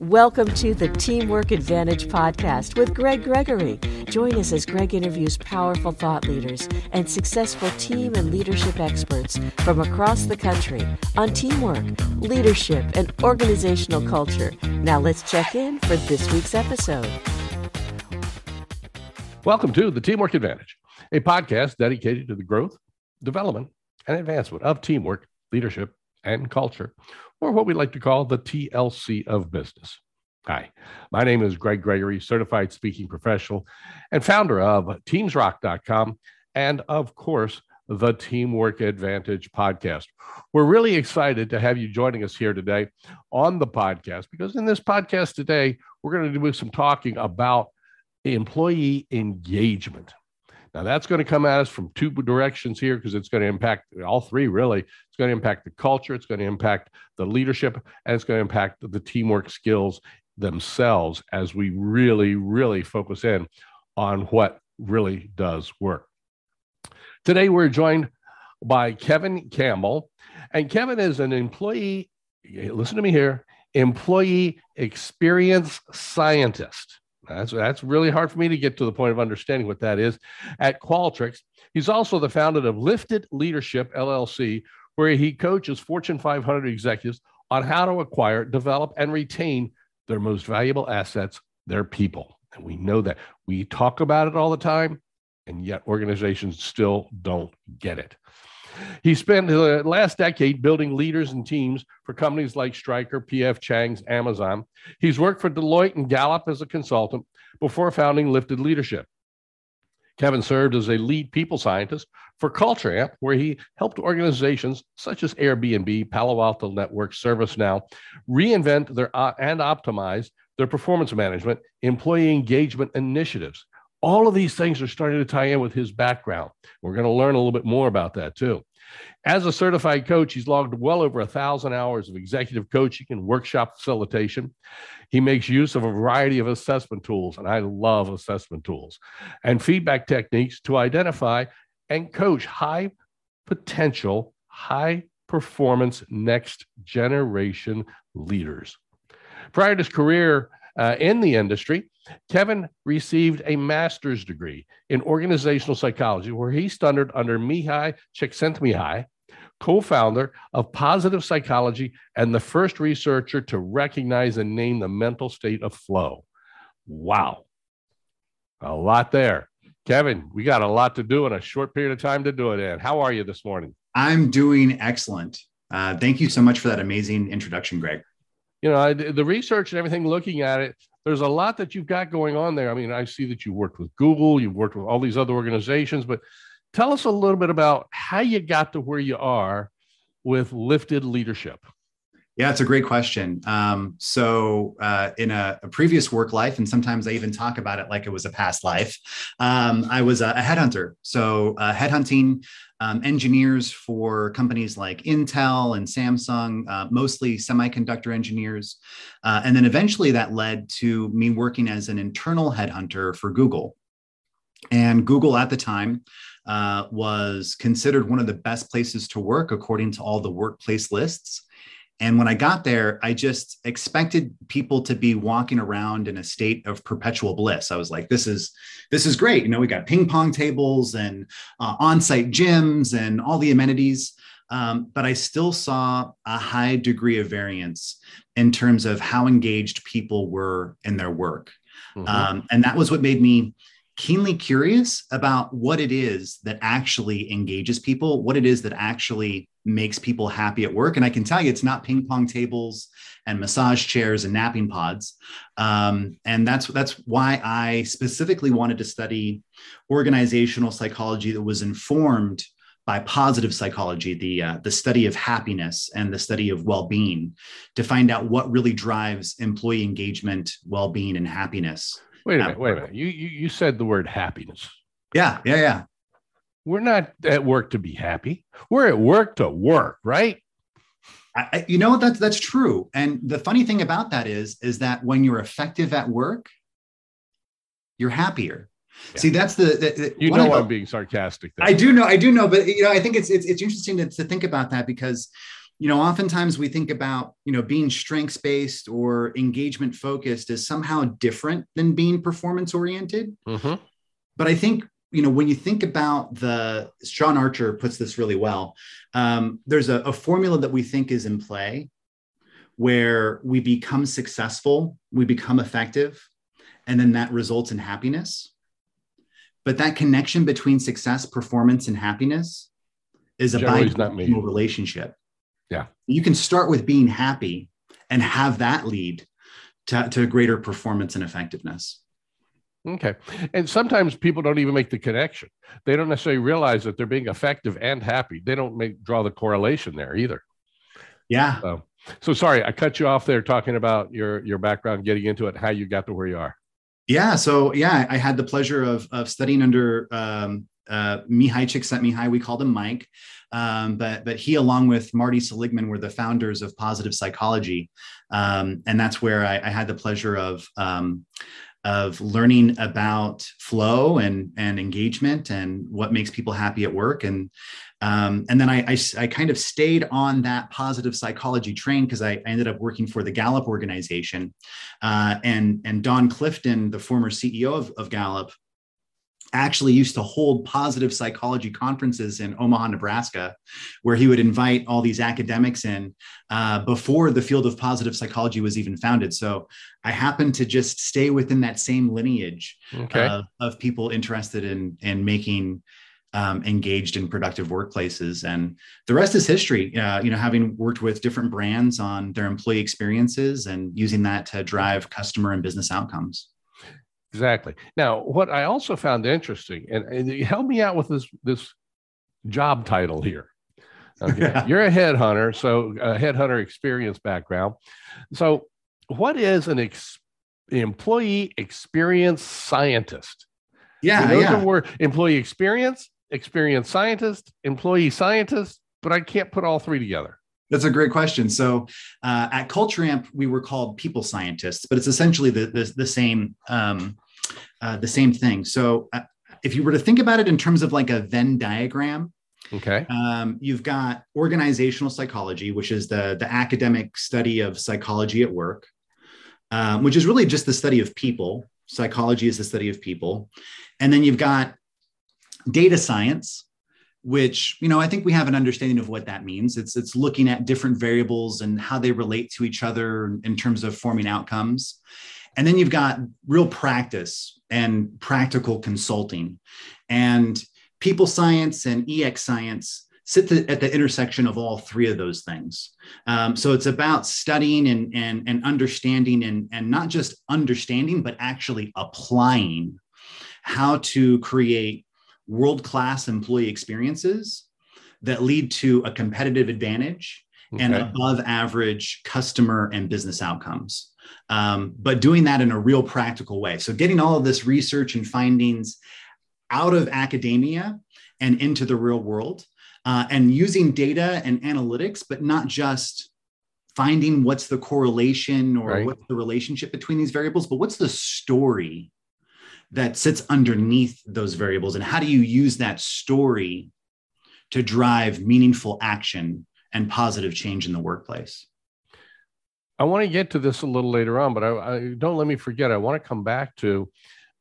Welcome to the Teamwork Advantage podcast with Greg Gregory. Join us as Greg interviews powerful thought leaders and successful team and leadership experts from across the country on teamwork, leadership, and organizational culture. Now let's check in for this week's episode. Welcome to the Teamwork Advantage, a podcast dedicated to the growth, development, and advancement of teamwork, leadership, and culture or what we like to call the TLC of business. Hi, my name is Greg Gregory, certified speaking professional and founder of teamsrock.com and, of course, the Teamwork Advantage podcast. We're really excited to have you joining us here today on the podcast because in this podcast today, we're going to do some talking about employee engagement. Now, that's going to come at us from two directions here because it's going to impact all three, really. Going to impact the culture, it's going to impact the leadership, and it's going to impact the teamwork skills themselves as we really, really focus in on what really does work. Today, we're joined by Kevin Campbell, and Kevin is an employee, listen to me here, employee experience scientist. That's, that's really hard for me to get to the point of understanding what that is at Qualtrics. He's also the founder of Lifted Leadership LLC, where he coaches Fortune 500 executives on how to acquire, develop, and retain their most valuable assets, their people. And we know that. We talk about it all the time, and yet organizations still don't get it. He spent the last decade building leaders and teams for companies like Stryker, PF Chang's, Amazon. He's worked for Deloitte and Gallup as a consultant before founding Lifted Leadership. Kevin served as a lead people scientist for Culture Amp, where he helped organizations such as Airbnb, Palo Alto Network, ServiceNow reinvent their uh, and optimize their performance management, employee engagement initiatives. All of these things are starting to tie in with his background. We're going to learn a little bit more about that too. As a certified coach, he's logged well over a thousand hours of executive coaching and workshop facilitation. He makes use of a variety of assessment tools, and I love assessment tools, and feedback techniques to identify and coach high potential, high performance next generation leaders. Prior to his career uh, in the industry, Kevin received a master's degree in organizational psychology, where he studied under Mihaly Csikszentmihalyi, co-founder of Positive Psychology and the first researcher to recognize and name the mental state of flow. Wow, a lot there. Kevin, we got a lot to do in a short period of time to do it in. How are you this morning? I'm doing excellent. Uh, thank you so much for that amazing introduction, Greg. You know, I, the research and everything, looking at it, there's a lot that you've got going on there. I mean, I see that you worked with Google, you've worked with all these other organizations, but tell us a little bit about how you got to where you are with lifted leadership. Yeah, it's a great question. Um, so, uh, in a, a, previous work life, and sometimes I even talk about it like it was a past life, um, I was a, a headhunter. So, uh, headhunting um, engineers for companies like Intel and Samsung, uh, mostly semiconductor engineers. Uh, and then eventually that led to me working as an internal headhunter for Google. And Google at the time uh, was considered one of the best places to work according to all the workplace lists. And when I got there, I just expected people to be walking around in a state of perpetual bliss. I was like, "This is this is great." You know, we got ping pong tables and uh, on-site gyms and all the amenities. Um, but I still saw a high degree of variance in terms of how engaged people were in their work, mm-hmm. um, and that was what made me keenly curious about what it is that actually engages people, what it is that actually makes people happy at work. And I can tell you, it's not ping pong tables and massage chairs and napping pods. Um, and that's that's why I specifically wanted to study organizational psychology that was informed by positive psychology, the uh, the study of happiness and the study of well-being, to find out what really drives employee engagement, well-being, and happiness. Wait a minute. Wait a minute. You, you you said the word happiness. Yeah. Yeah. Yeah. We're not at work to be happy. We're at work to work, right? I, you know that's that's true. And the funny thing about that is is that when you're effective at work, you're happier. Yeah. See, that's the, the, the you know I'm being sarcastic. There. I do know, I do know, but you know, I think it's it's it's interesting to, to think about that because you know oftentimes we think about you know being strengths based or engagement focused as somehow different than being performance oriented Mm-hmm. but i think you know when you think about the Shawn Achor puts this really well um, there's a, a formula that we think is in play where we become successful we become effective and then that results in happiness. But that connection between success performance and happiness is a Generally is not bidirectional relationship Yeah. you can start with being happy and have that lead to, to greater performance and effectiveness Okay. And sometimes people don't even make the connection. They don't necessarily realize that they're being effective and happy. They don't make draw the correlation there either. yeah So, so sorry, I cut you off there talking about your your background, getting into it, how you got to where you are. Yeah. So yeah, I had the pleasure of of studying under um, uh, Mihaly Csikszentmihalyi. We called him Mike, um, but but he, along with Marty Seligman, were the founders of positive psychology, um, and that's where I, I had the pleasure of. Um, of learning about flow and and engagement and what makes people happy at work and um, and then I, I, I kind of stayed on that positive psychology train because I, I ended up working for the Gallup organization uh, and and Don Clifton, the former CEO of, of Gallup, actually used to hold positive psychology conferences in Omaha, Nebraska, where he would invite all these academics in uh, before the field of positive psychology was even founded. So I happened to just stay within that same lineage Okay. of, of people interested in in making um, engaged in productive workplaces and the rest is history uh, you know having worked with different brands on their employee experiences and using that to drive customer and business outcomes Exactly. Now, what I also found interesting, and, and you help me out with this this job title here. Okay. You're a headhunter, so a headhunter experience background. So, what is an ex- employee experience scientist? yeah We know yeah the word employee experience, experience scientist, employee scientist, but I can't put all three together. That's a great question. So uh, at Culture Amp, we were called people scientists, but it's essentially the the, the same um, uh, the same thing. So uh, if you were to think about it in terms of like a Venn diagram, Okay. um, you've got organizational psychology, which is the the academic study of psychology at work, um, which is really just the study of people. Psychology is the study of people, and then you've got data science, which you know I think we have an understanding of what that means. It's it's looking at different variables and how they relate to each other in terms of forming outcomes. And then you've got real practice and practical consulting, and people science and EX science sit at the intersection of all three of those things. Um, so it's about studying and, and, and understanding and, and not just understanding, but actually applying how to create world-class employee experiences that lead to a competitive advantage and above average customer and business outcomes. Um, but doing that in a real practical way. So getting all of this research and findings out of academia and into the real world uh, and using data and analytics, but not just finding what's the correlation or Right. what's the relationship between these variables, but what's the story that sits underneath those variables and how do you use that story to drive meaningful action and positive change in the workplace I want to get to this a little later on, but I, I don't let me forget. I want to come back to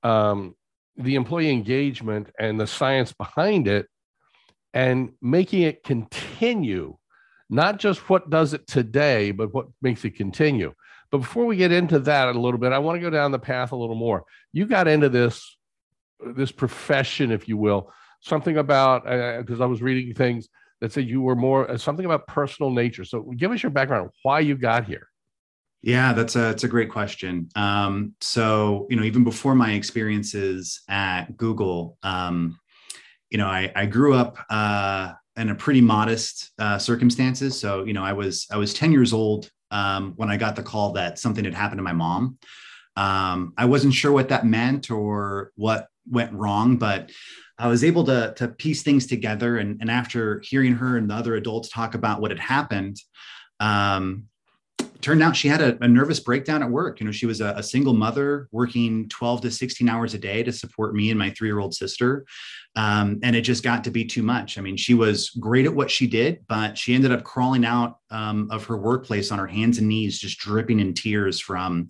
um, the employee engagement and the science behind it and making it continue, not just what does it today, but what makes it continue. But before we get into that a little bit, I want to go down the path a little more. You got into this this profession, if you will, something about because I was reading things that said you were more uh, something about personal nature. So give us your background, why you got here. Yeah, that's a it's a great question. Um, so you know, even before my experiences at Google, um, you know, I, I grew up uh, in a pretty modest uh, circumstances. So you know, I was I was ten years old um, when I got the call that something had happened to my mom. Um, I wasn't sure what that meant or what went wrong, but I was able to to piece things together. And, and after hearing her and the other adults talk about what had happened, um, turned out she had a, a, nervous breakdown at work. You know, she was a, a, single mother working 12 to 16 hours a day to support me and my three year old sister. Um, and it just got to be too much. I mean, she was great at what she did, but she ended up crawling out um, of her workplace on her hands and knees, just dripping in tears from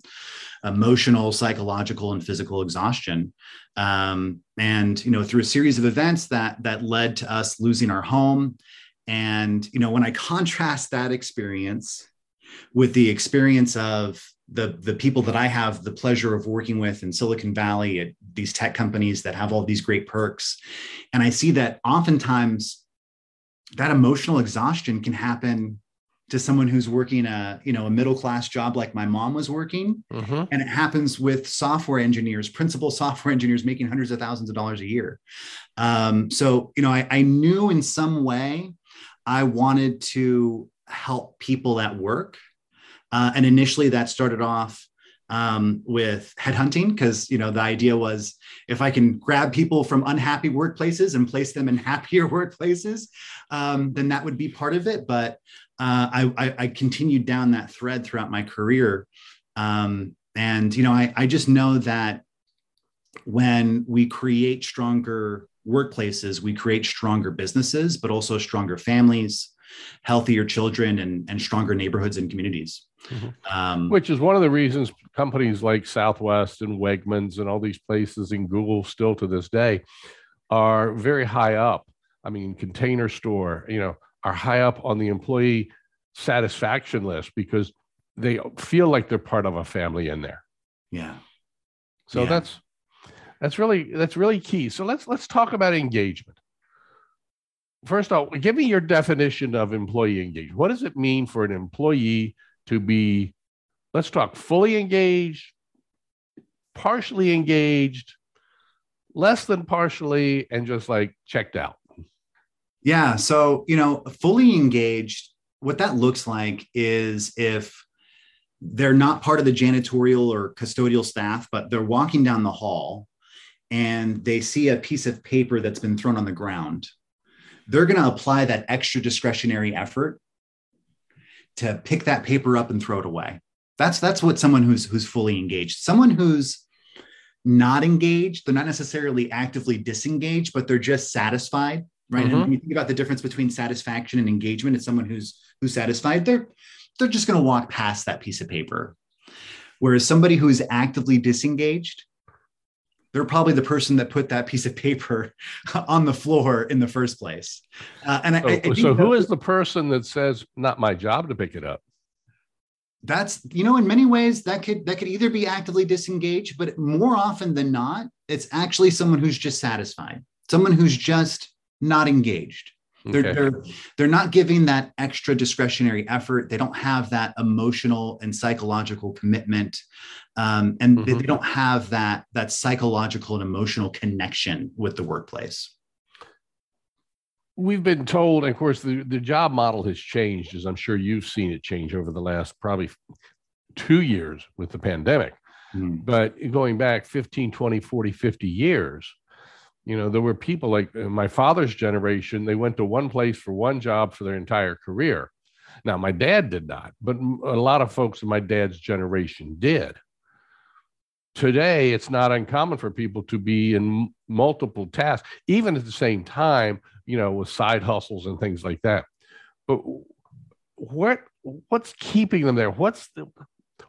emotional, psychological, and physical exhaustion. Um, and, you know, through a series of events that, that led to us losing our home. And, you know, when I contrast that experience with the experience of the the people that I have the pleasure of working with in Silicon Valley at these tech companies that have all these great perks, and I see that oftentimes that emotional exhaustion can happen to someone who's working a you know a middle class job like my mom was working. Mm-hmm. and it happens with software engineers principal software engineers making hundreds of thousands of dollars a year. Um, so you know I, I knew in some way i wanted to help people at work. Uh, and initially that started off um, with headhunting because you know the idea was if I can grab people from unhappy workplaces and place them in happier workplaces, um, then that would be part of it. But uh, I, I, I, continued down that thread throughout my career, um, and you know I, I just know that when we create stronger workplaces, we create stronger businesses, but also stronger families, healthier children and, and stronger neighborhoods and communities. Mm-hmm. Um, Which is one of the reasons companies like Southwest and Wegmans and all these places and Google still to this day are very high up. I mean, Container Store, you know, are high up on the employee satisfaction list because they feel like they're part of a family in there. Yeah. So yeah. that's that's really that's really key. So let's let's talk about engagement first off, give me your definition of employee engagement. What does it mean for an employee to be, let's talk fully engaged, partially engaged, less than partially, and just like checked out? Yeah. So, you know, fully engaged, what that looks like is if they're not part of the janitorial or custodial staff, but they're walking down the hall and they see a piece of paper that's been thrown on the ground they're going to apply that extra discretionary effort to pick that paper up and throw it away. That's that's what someone who's who's fully engaged. Someone who's not engaged, they're not necessarily actively disengaged, but they're just satisfied, right? Mm-hmm. And when you think about the difference between satisfaction and engagement, it's someone who's who's satisfied. They're they're just going to walk past that piece of paper. Whereas somebody who is actively disengaged, they're probably the person that put that piece of paper on the floor in the first place. Uh, and so, I, I so who is the person that says, "Not my job to pick it up"? That's you know, in many ways that could that could either be actively disengaged, but more often than not, it's actually someone who's just satisfied, someone who's just not engaged. They're, okay. they're they're not giving that extra discretionary effort. They don't have that emotional and psychological commitment, um, and mm-hmm. they, they don't have that that psychological and emotional connection with the workplace. We've been told, and of course, the, the job model has changed, as I'm sure you've seen it change over the last probably two years with the pandemic. Mm. But going back 15, 20, 40, 50 years, you know there were people like my father's generation they went to one place for one job for their entire career. Now my dad did not but a lot of folks in my dad's generation did. Today it's not uncommon for people to be in multiple tasks even at the same time you know with side hustles and things like that. But what what's keeping them there? What's the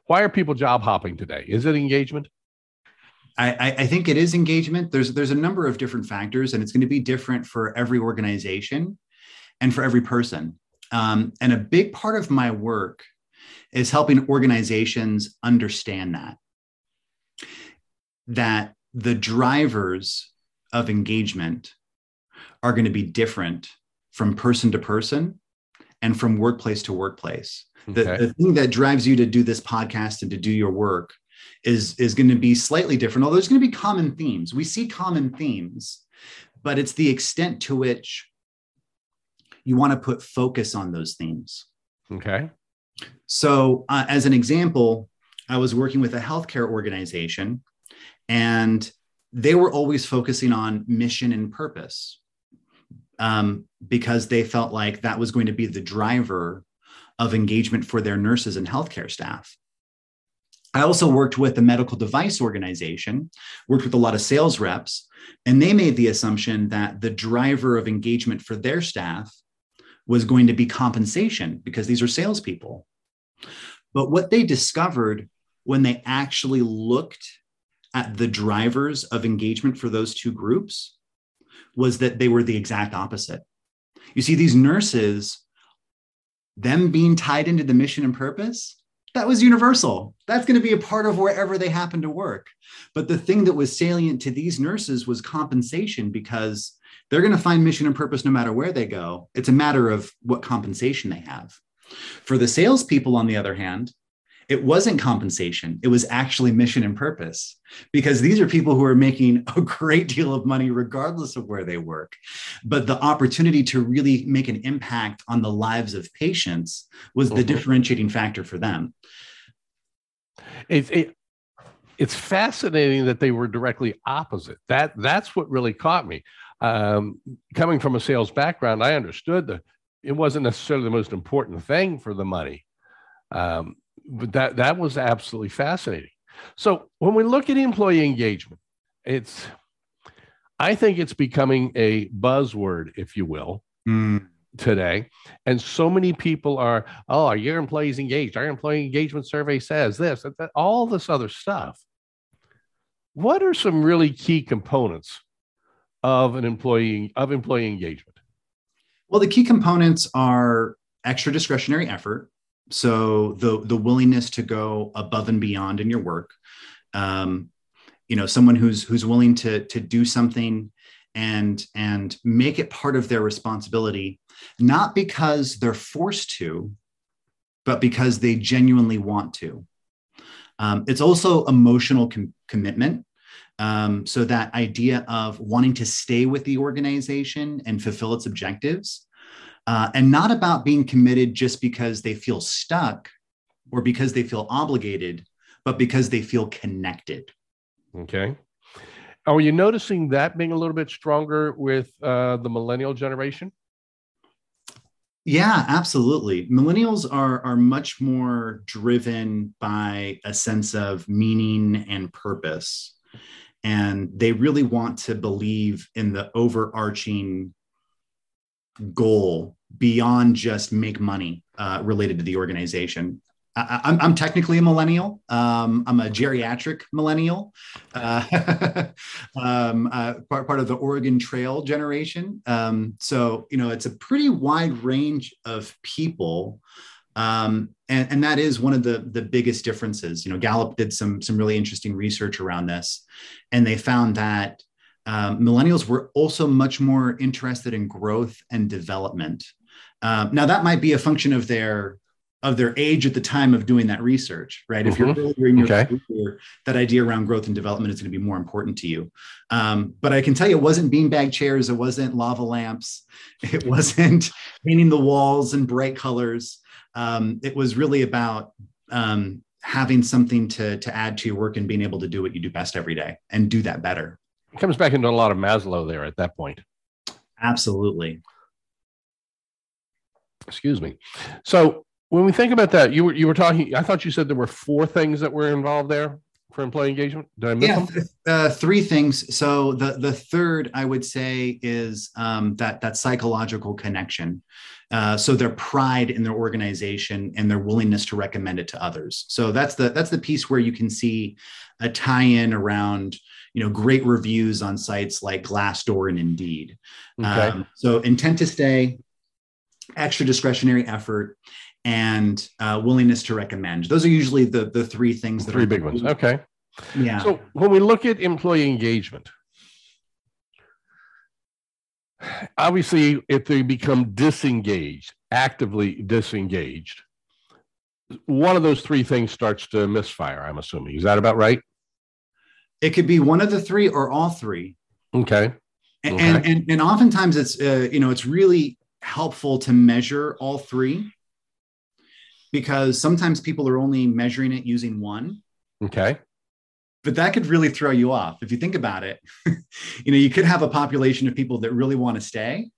why are people job hopping today? Is it engagement I, I, think it is engagement. There's there's a number of different factors, and it's going to be different for every organization and for every person. Um, and a big part of my work is helping organizations understand that that the drivers of engagement are going to be different from person to person and from workplace to workplace. Okay. The, the thing that drives you to do this podcast and to do your work is is going to be slightly different although there's going to be common themes. We see common themes but it's the extent to which you want to put focus on those themes. Okay. So uh, as an example i was working with a healthcare organization and they were always focusing on mission and purpose um, because they felt like that was going to be the driver of engagement for their nurses and healthcare staff. I also worked with a medical device organization, worked with a lot of sales reps, and they made the assumption that the driver of engagement for their staff was going to be compensation because these are salespeople. But what they discovered when they actually looked at the drivers of engagement for those two groups was that they were the exact opposite. You see, these nurses, them being tied into the mission and purpose, that was universal. That's going to be a part of wherever they happen to work. But the thing that was salient to these nurses was compensation because they're going to find mission and purpose no matter where they go. It's a matter of what compensation they have. For the salespeople, on the other hand, it wasn't compensation. It was actually mission and purpose because these are people who are making a great deal of money regardless of where they work. But the opportunity to really make an impact on the lives of patients was the mm-hmm. differentiating factor for them. It's, it, it's fascinating that they were directly opposite. That that's what really caught me. Um, coming from a sales background, I understood that it wasn't necessarily the most important thing for the money. Um, but that that was absolutely fascinating. So when we look at employee engagement, it's I think it's becoming a buzzword, if you will, mm. today. And so many people are, oh, are your employees engaged? Our employee engagement survey says this, that, all this other stuff. What are some really key components of an employee of employee engagement? Well, the key components are extra discretionary effort, so the the willingness to go above and beyond in your work um, you know someone who's who's willing to to do something and and make it part of their responsibility not because they're forced to but because they genuinely want to. Um, it's also emotional com- commitment um, so that idea of wanting to stay with the organization and fulfill its objectives uh, and not about being committed just because they feel stuck or because they feel obligated, but because they feel connected. Okay. Are you noticing that being a little bit stronger with uh, the millennial generation? Yeah, absolutely. Millennials are are much more driven by a sense of meaning and purpose, and they really want to believe in the overarching goal beyond just make money uh, related to the organization. I, am I'm technically a millennial. Um, I'm a geriatric millennial, uh, um, uh, part, part of the Oregon Trail generation. Um, so, you know, it's a pretty wide range of people. Um, and, and that is one of the, the biggest differences. You know, Gallup did some, some really interesting research around this, and they found that um, millennials were also much more interested in growth and development. Um, now that might be a function of their of their age at the time of doing that research, right? If mm-hmm. you're earlier in your okay. career, that idea around growth and development is going to be more important to you. Um, but I can tell you, it wasn't beanbag chairs, it wasn't lava lamps, it wasn't painting the walls in bright colors. Um, it was really about um, having something to to add to your work and being able to do what you do best every day and do that better. It comes back into a lot of Maslow there at that point. Absolutely. Excuse me. So when we think about that, you were you were talking. I thought you said there were four things that were involved there for employee engagement. Did I miss yeah, them? Uh, three things. So the the third I would say is um, that that psychological connection. Uh, so their pride in their organization and their willingness to recommend it to others. So that's the that's the piece where you can see a tie-in around you know great reviews on sites like Glassdoor and Indeed. Okay. Um, so intent to stay, extra discretionary effort, and uh, willingness to recommend. Those are usually the the three things that three are big ones. Okay. Yeah. So when we look at employee engagement, obviously, if they become disengaged, actively disengaged, one of those three things starts to misfire. I'm assuming. Is that about right? It could be one of the three or all three. Okay. And, okay. and, and, and oftentimes it's, uh, you know, it's really helpful to measure all three because sometimes people are only measuring it using one. Okay. But that could really throw you off. If you think about it, you know, you could have a population of people that really want to stay,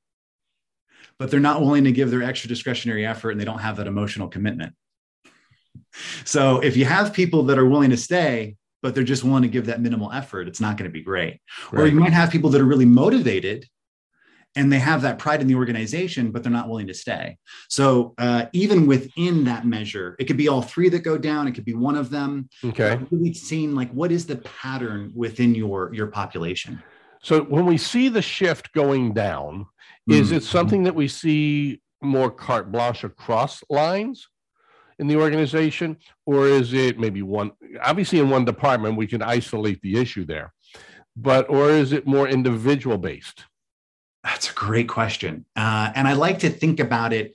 but they're not willing to give their extra discretionary effort and they don't have that emotional commitment. So if you have people that are willing to stay, but they're just willing to give that minimal effort, it's not going to be great. Right. Or you might have people that are really motivated and they have that pride in the organization, but they're not willing to stay. So uh, even within that measure, it could be all three that go down. It could be one of them. Okay. Really seeing like what is the pattern within your your population. So when we see the shift going down, mm-hmm. is it something that we see more carte blanche across lines? In the organization or is it maybe one obviously in one department we can isolate the issue there but or is it more individual based that's a great question. Uh, and I like to think about it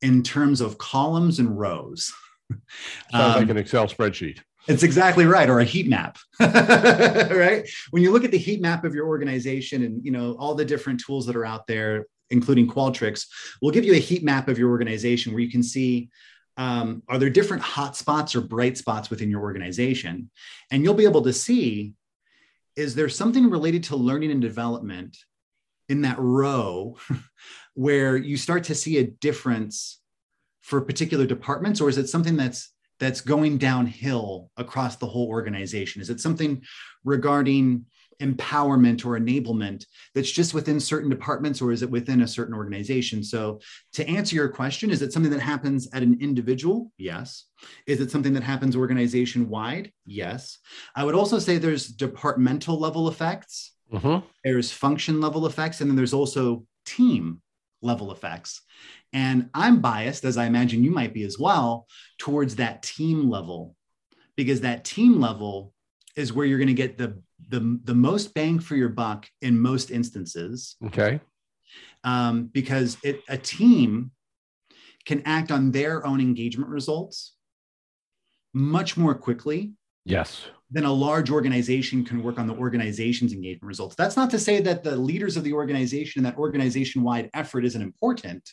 in terms of columns and rows. Sounds um, like an Excel spreadsheet. It's exactly right, or a heat map, right? When you look at the heat map of your organization and you know all the different tools that are out there, including Qualtrics, we'll give you a heat map of your organization where you can see um, are there different hot spots or bright spots within your organization, and you'll be able to see is there something related to learning and development in that row where you start to see a difference for particular departments? Or is it something that's that's going downhill across the whole organization? Is it something regarding empowerment or enablement that's just within certain departments or is it within a certain organization? So to answer your question is it something that happens at an individual? Yes. Is it something that happens organization wide yes. I would also say there's departmental level effects. Mm-hmm. There's function level effects, and then there's also team level effects. And I'm biased, as I imagine you might be as well, towards that team level, because that team level is where you're going to get the, the, the most bang for your buck in most instances. Okay. Um, because it, a team can act on their own engagement results much more quickly. Yes then a large organization can work on the organization's engagement results. That's not to say that the leaders of the organization and that organization wide effort isn't important.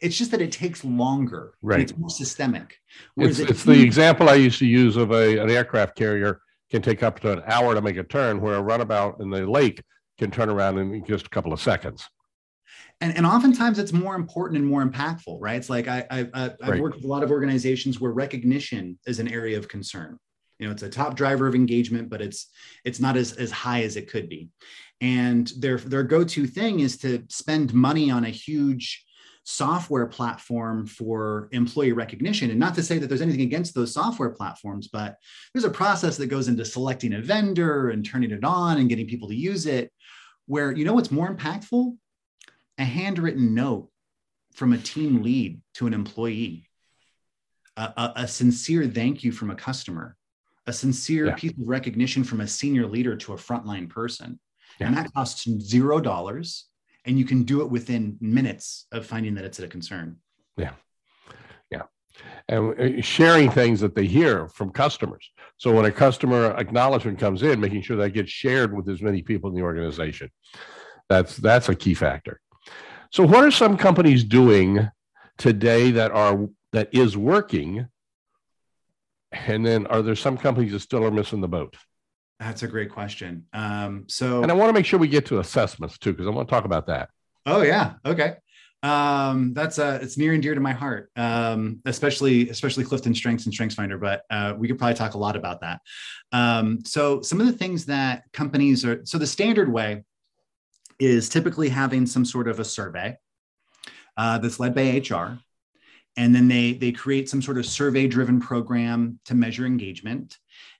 It's just that it takes longer. Right. It's more systemic. It's, it's the example I used to use of a, an aircraft carrier can take up to an hour to make a turn, where a runabout in the lake can turn around in just a couple of seconds. And, and oftentimes it's more important and more impactful, right? It's like I, I, I've right. worked with a lot of organizations where recognition is an area of concern you know it's a top driver of engagement but it's it's not as, as high as it could be and their their go-to thing is to spend money on a huge software platform for employee recognition and not to say that there's anything against those software platforms but there's a process that goes into selecting a vendor and turning it on and getting people to use it where you know what's more impactful a handwritten note from a team lead to an employee a, a, a sincere thank you from a customer a sincere yeah. piece of recognition from a senior leader to a frontline person. Yeah. And that costs zero dollars. And you can do it within minutes of finding that it's a concern. Yeah. Yeah. And uh, sharing things that they hear from customers. So when a customer acknowledgement comes in, making sure that gets shared with as many people in the organization. That's that's a key factor. So what are some companies doing today that are that is working and then are there some companies that still are missing the boat? That's a great question. Um, so, and I want to make sure we get to assessments too, because I want to talk about that. Oh yeah, okay. Um, that's uh, it's near and dear to my heart, um, especially especially Clifton Strengths and Strengths Finder. But uh, we could probably talk a lot about that. Um, so, some of the things that companies are so the standard way is typically having some sort of a survey uh, that's led by HR and then they they create some sort of survey driven program to measure engagement.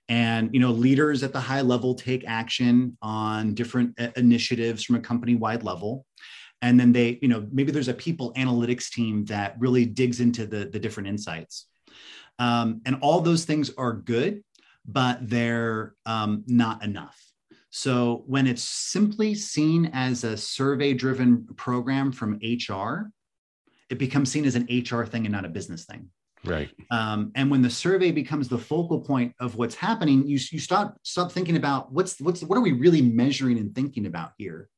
And you know leaders at the high level take action on different uh, initiatives from a company wide level. And then they you know maybe there's a people analytics team that really digs into the the different insights. Um, and all those things are good but they're um, not enough. So when it's simply seen as a survey driven program from hr it becomes seen as an HR thing and not a business thing. Right. Um, and when the survey becomes the focal point of what's happening, you, you start stop thinking about what's what's what are we really measuring and thinking about here.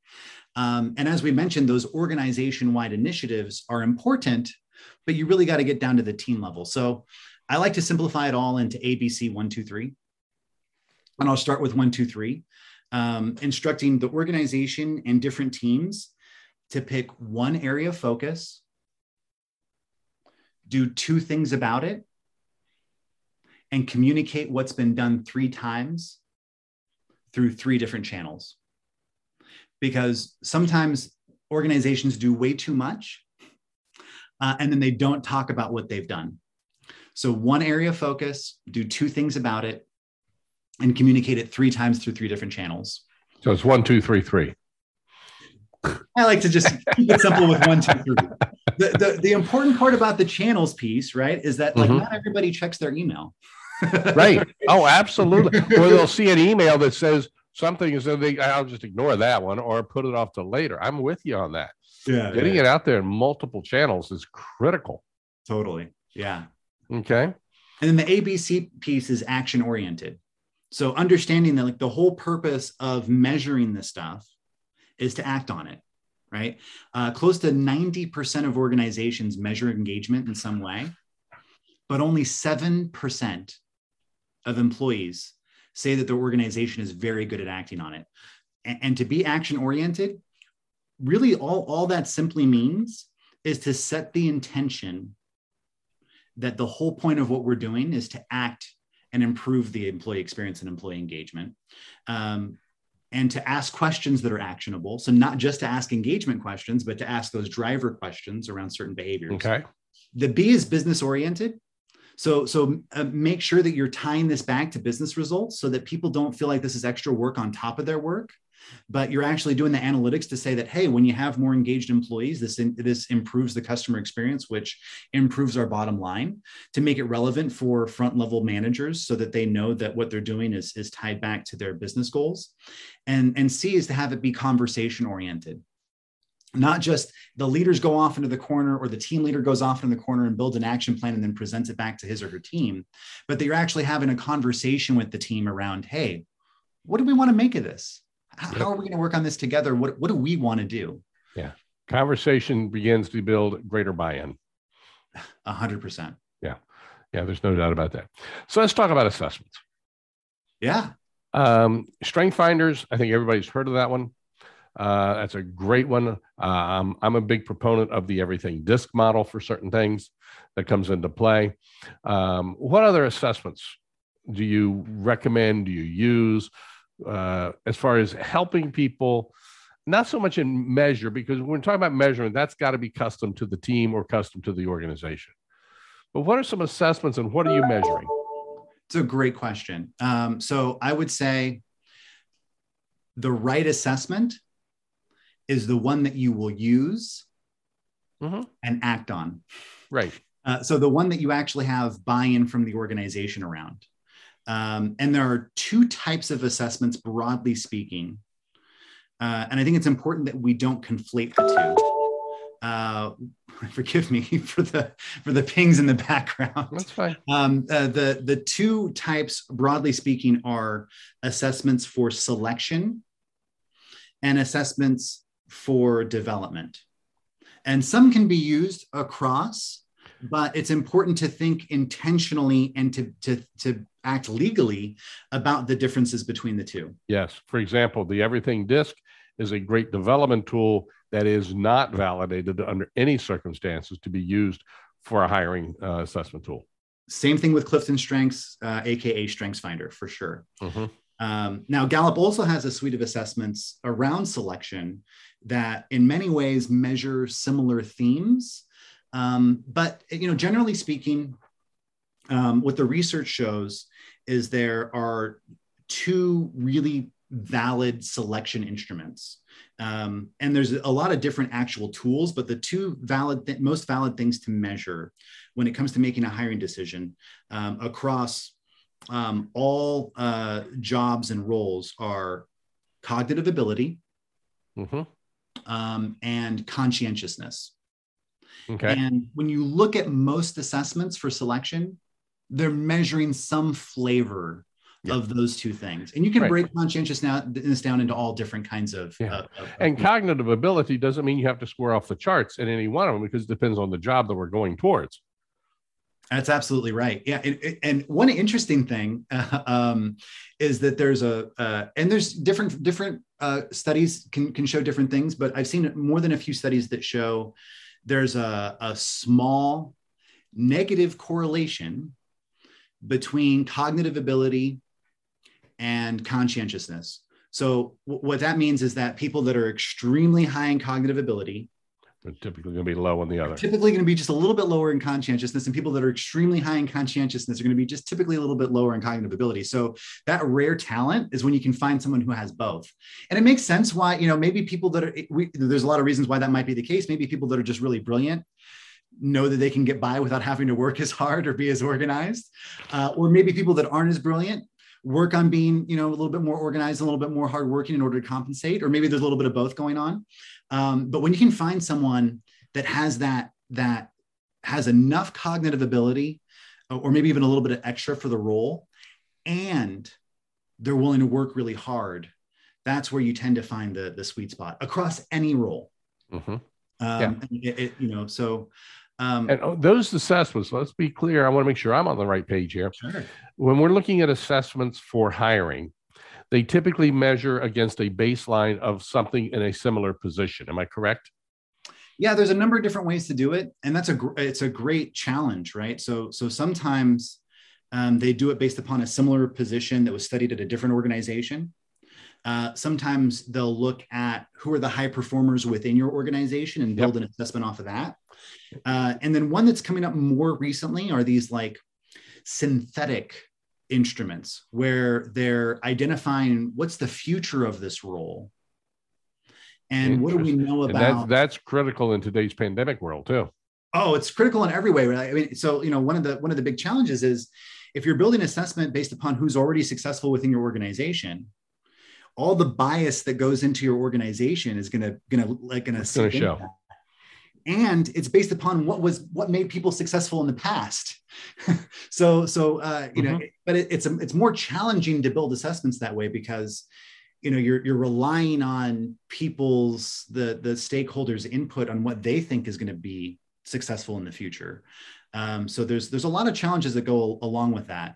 Um, and as we mentioned, those organization-wide initiatives are important, but you really got to get down to the team level. So I like to simplify it all into ABC one, two, three. And I'll start with one, two, three. Um, instructing the organization and different teams to pick one area of focus, do two things about it, and communicate what's been done three times through three different channels. Because sometimes organizations do way too much uh, and then they don't talk about what they've done. So, one area of focus, do two things about it, and communicate it three times through three different channels. So it's one, two, three, three. I like to just keep it simple with one, two, three. The, the, the important part about the channels piece, right, is that like mm-hmm. not everybody checks their email. right. Oh, absolutely. or they'll see an email that says something, and so they, I'll just ignore that one or put it off to later. I'm with you on that. Yeah. Getting yeah. it out there in multiple channels is critical. Totally. Yeah. Okay. And then the ABC piece is action oriented. So understanding that like the whole purpose of measuring this stuff is to act on it, right? Uh, close to 90% of organizations measure engagement in some way, but only 7% of employees say that their organization is very good at acting on it. And, and to be action oriented, really all, all that simply means is to set the intention that the whole point of what we're doing is to act and improve the employee experience and employee engagement. Um, and to ask questions that are actionable. So, not just to ask engagement questions, but to ask those driver questions around certain behaviors. Okay. The B is business oriented. So, so uh, make sure that you're tying this back to business results so that people don't feel like this is extra work on top of their work but you're actually doing the analytics to say that hey when you have more engaged employees this in, this improves the customer experience which improves our bottom line to make it relevant for front level managers so that they know that what they're doing is is tied back to their business goals and and c is to have it be conversation oriented not just the leaders go off into the corner or the team leader goes off in the corner and builds an action plan and then presents it back to his or her team, but that you're actually having a conversation with the team around, hey, what do we want to make of this? How, yep. are we going to work on this together? What, what do we want to do? Yeah. Conversation begins to build greater buy in. A hundred percent. Yeah. Yeah. There's no doubt about that. So let's talk about assessments. Yeah. Um, strength finders. I think everybody's heard of that one. Uh, that's a great one. Um, I'm a big proponent of the everything disc model for certain things that comes into play. Um, what other assessments do you recommend? Do you use? Uh, as far as helping people, not so much in measure, because when we're talking about measurement, that's got to be custom to the team or custom to the organization. But what are some assessments and what are you measuring? It's a great question. Um, so I would say the right assessment is the one that you will use mm-hmm. and act on. Right. Uh, so the one that you actually have buy-in from the organization around. Um, and there are two types of assessments, broadly speaking. Uh, and I think it's important that we don't conflate the two. Uh, forgive me for the for the pings in the background. That's fine. Um, uh, the the two types, broadly speaking, are assessments for selection and assessments for development. And some can be used across, but it's important to think intentionally and to to to act legally about the differences between the two. Yes. For example, the Everything Disc is a great development tool that is not validated under any circumstances to be used for a hiring uh, assessment tool. Same thing with Clifton Strengths, uh, aka Strengths Finder, for sure. Mm-hmm. Um, now, Gallup also has a suite of assessments around selection that, in many ways, measure similar themes. Um, but you know, generally speaking, um, what the research shows is there are two really valid selection instruments. Um, and there's a lot of different actual tools, but the two valid, th- most valid things to measure when it comes to making a hiring decision um, across um, all uh, jobs and roles are cognitive ability mm-hmm. Um, and conscientiousness. Okay. And when you look at most assessments for selection, they're measuring some flavor yeah. of those two things. And you can right. break conscientiousness down into all different kinds of. Yeah. Uh, of, and of, cognitive ability doesn't mean you have to score off the charts in any one of them because it depends on the job that we're going towards. That's absolutely right. Yeah, and, and one interesting thing uh, um, is that there's a uh, and there's different different uh, studies can can show different things, but I've seen more than a few studies that show there's a, a small negative correlation between cognitive ability and conscientiousness. So w- what that means is that people that are extremely high in cognitive ability they're typically going to be low on the other. Typically going to be just a little bit lower in conscientiousness, and people that are extremely high in conscientiousness are going to be just typically a little bit lower in cognitive ability. So that rare talent is when you can find someone who has both, and it makes sense why you know maybe people that are we, there's a lot of reasons why that might be the case. Maybe people that are just really brilliant know that they can get by without having to work as hard or be as organized, uh, or maybe people that aren't as brilliant work on being you know a little bit more organized a little bit more hardworking in order to compensate or maybe there's a little bit of both going on um, but when you can find someone that has that that has enough cognitive ability, or maybe even a little bit of extra for the role, and they're willing to work really hard, that's where you tend to find the the sweet spot across any role. Mm-hmm. Um, yeah. It, it, you know, so um, and oh, those assessments, let's be clear. I want to make sure I'm on the right page here. Sure. When we're looking at assessments for hiring, they typically measure against a baseline of something in a similar position. Am I correct? Yeah, there's a number of different ways to do it, and that's a it's a great challenge, right? So so sometimes um, they do it based upon a similar position that was studied at a different organization. Uh, sometimes they'll look at who are the high performers within your organization and build yep. an assessment off of that. Uh, and then one that's coming up more recently are these like synthetic instruments where they're identifying what's the future of this role and what do we know about that's, that's, critical in today's pandemic world too. Oh it's critical in every way right? I mean so you know one of the one of the big challenges is if you're building assessment based upon who's already successful within your organization all the bias that goes into your organization is going to going to like going to show and it's based upon what was what made people successful in the past. So so uh, you mm-hmm. know but it, it's a, it's more challenging to build assessments that way because you know you're you're relying on people's the the stakeholders input on what they think is going to be successful in the future. Um, so there's there's a lot of challenges that go along with that.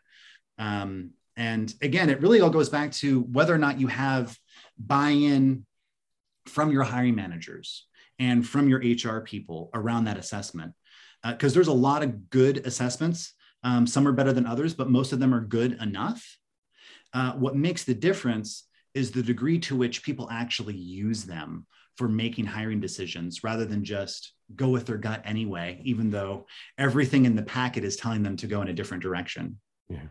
Um, and again it really all goes back to whether or not you have buy-in from your hiring managers and from your HR people around that assessment. Because uh, there's a lot of good assessments. Um, some are better than others, but most of them are good enough. Uh, what makes the difference is the degree to which people actually use them for making hiring decisions rather than just go with their gut anyway, even though everything in the packet is telling them to go in a different direction. Yeah.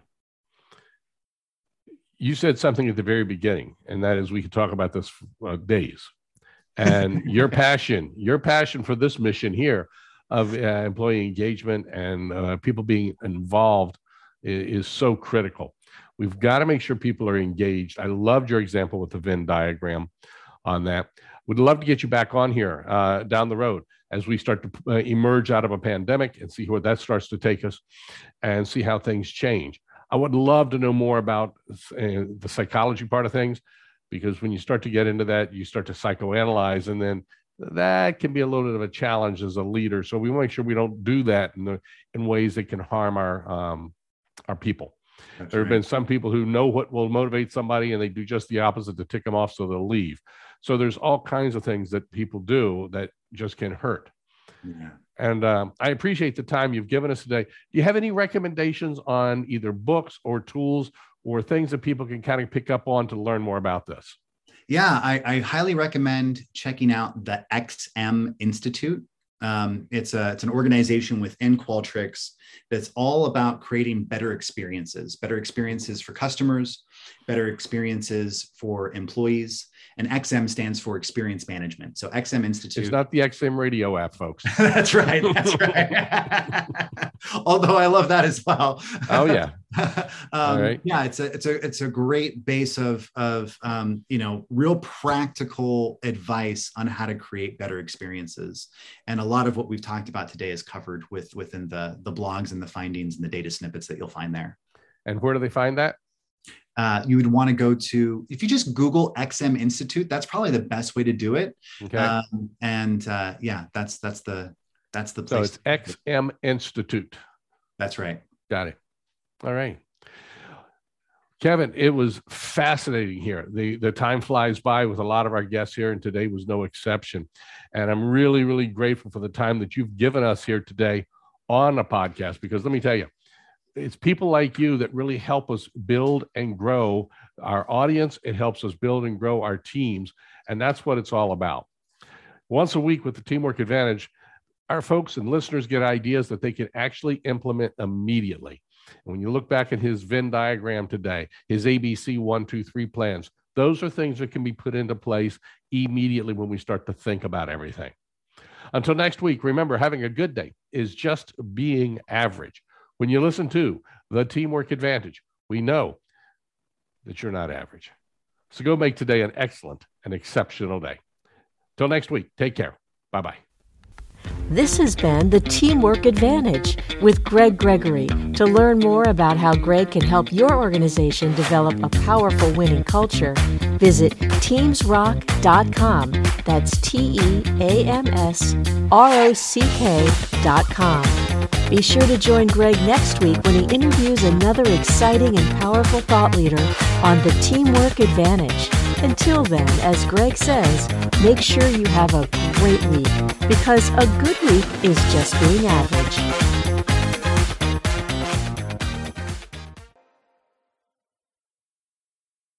You said something at the very beginning, and that is we could talk about this uh, days and your passion, your passion for this mission here of uh, employee engagement and uh, people being involved is, is, so critical. We've got to make sure people are engaged. I loved your example with the Venn diagram on that. Would love to get you back on here uh, down the road as we start to uh, emerge out of a pandemic and see where that starts to take us and see how things change. I would love to know more about uh, the psychology part of things because when you start to get into that, you start to psychoanalyze, and then that can be a little bit of a challenge as a leader. So we make sure we don't do that in the in ways that can harm our um, our people. That's there have right. been some people who know what will motivate somebody, and they do just the opposite to tick them off, so they'll leave. So there's all kinds of things that people do that just can hurt. Yeah. And um, I appreciate the time you've given us today. Do you have any recommendations on either books or tools or things that people can kind of pick up on to learn more about this? Yeah, I, I highly recommend checking out the XM Institute. Um, it's a it's an organization within Qualtrics that's all about creating better experiences, better experiences for customers, better experiences for employees, and XM stands for Experience Management. So XM Institute. It's not the XM radio app, folks. that's right. That's right. Although I love that as well. Oh yeah. um, right. Yeah, it's a it's a it's a great base of of um, you know real practical advice on how to create better experiences, and a lot of what we've talked about today is covered with within the the blogs and the findings and the data snippets that you'll find there. And where do they find that? uh, you would want to go to if you just google xm institute that's probably the best way to do it okay. Um, and uh, yeah that's that's the that's the place so it's xm institute That's right. Got it. All right. Kevin, it was fascinating here. The the time flies by with a lot of our guests here, and today was no exception. And I'm really, really grateful for the time that you've given us here today on a podcast because let me tell you, it's people like you that really help us build and grow our audience. It helps us build and grow our teams. And that's what it's all about. Once a week with the Teamwork Advantage, our folks and listeners get ideas that they can actually implement immediately. And when you look back at his Venn diagram today, his ABC one, two, three plans, those are things that can be put into place immediately when we start to think about everything. Until next week, remember having a good day is just being average. When you listen to the Teamwork Advantage, we know that you're not average. So go make today an excellent and exceptional day. Till next week, take care. Bye bye. This has been the Teamwork Advantage with Greg Gregory. To learn more about how Greg can help your organization develop a powerful winning culture, visit teamsrock.com. That's T E A M S R O C K.com. Be sure to join Greg next week when he interviews another exciting and powerful thought leader on the Teamwork Advantage. Until then, as Greg says, make sure you have a great week because a good week is just being average.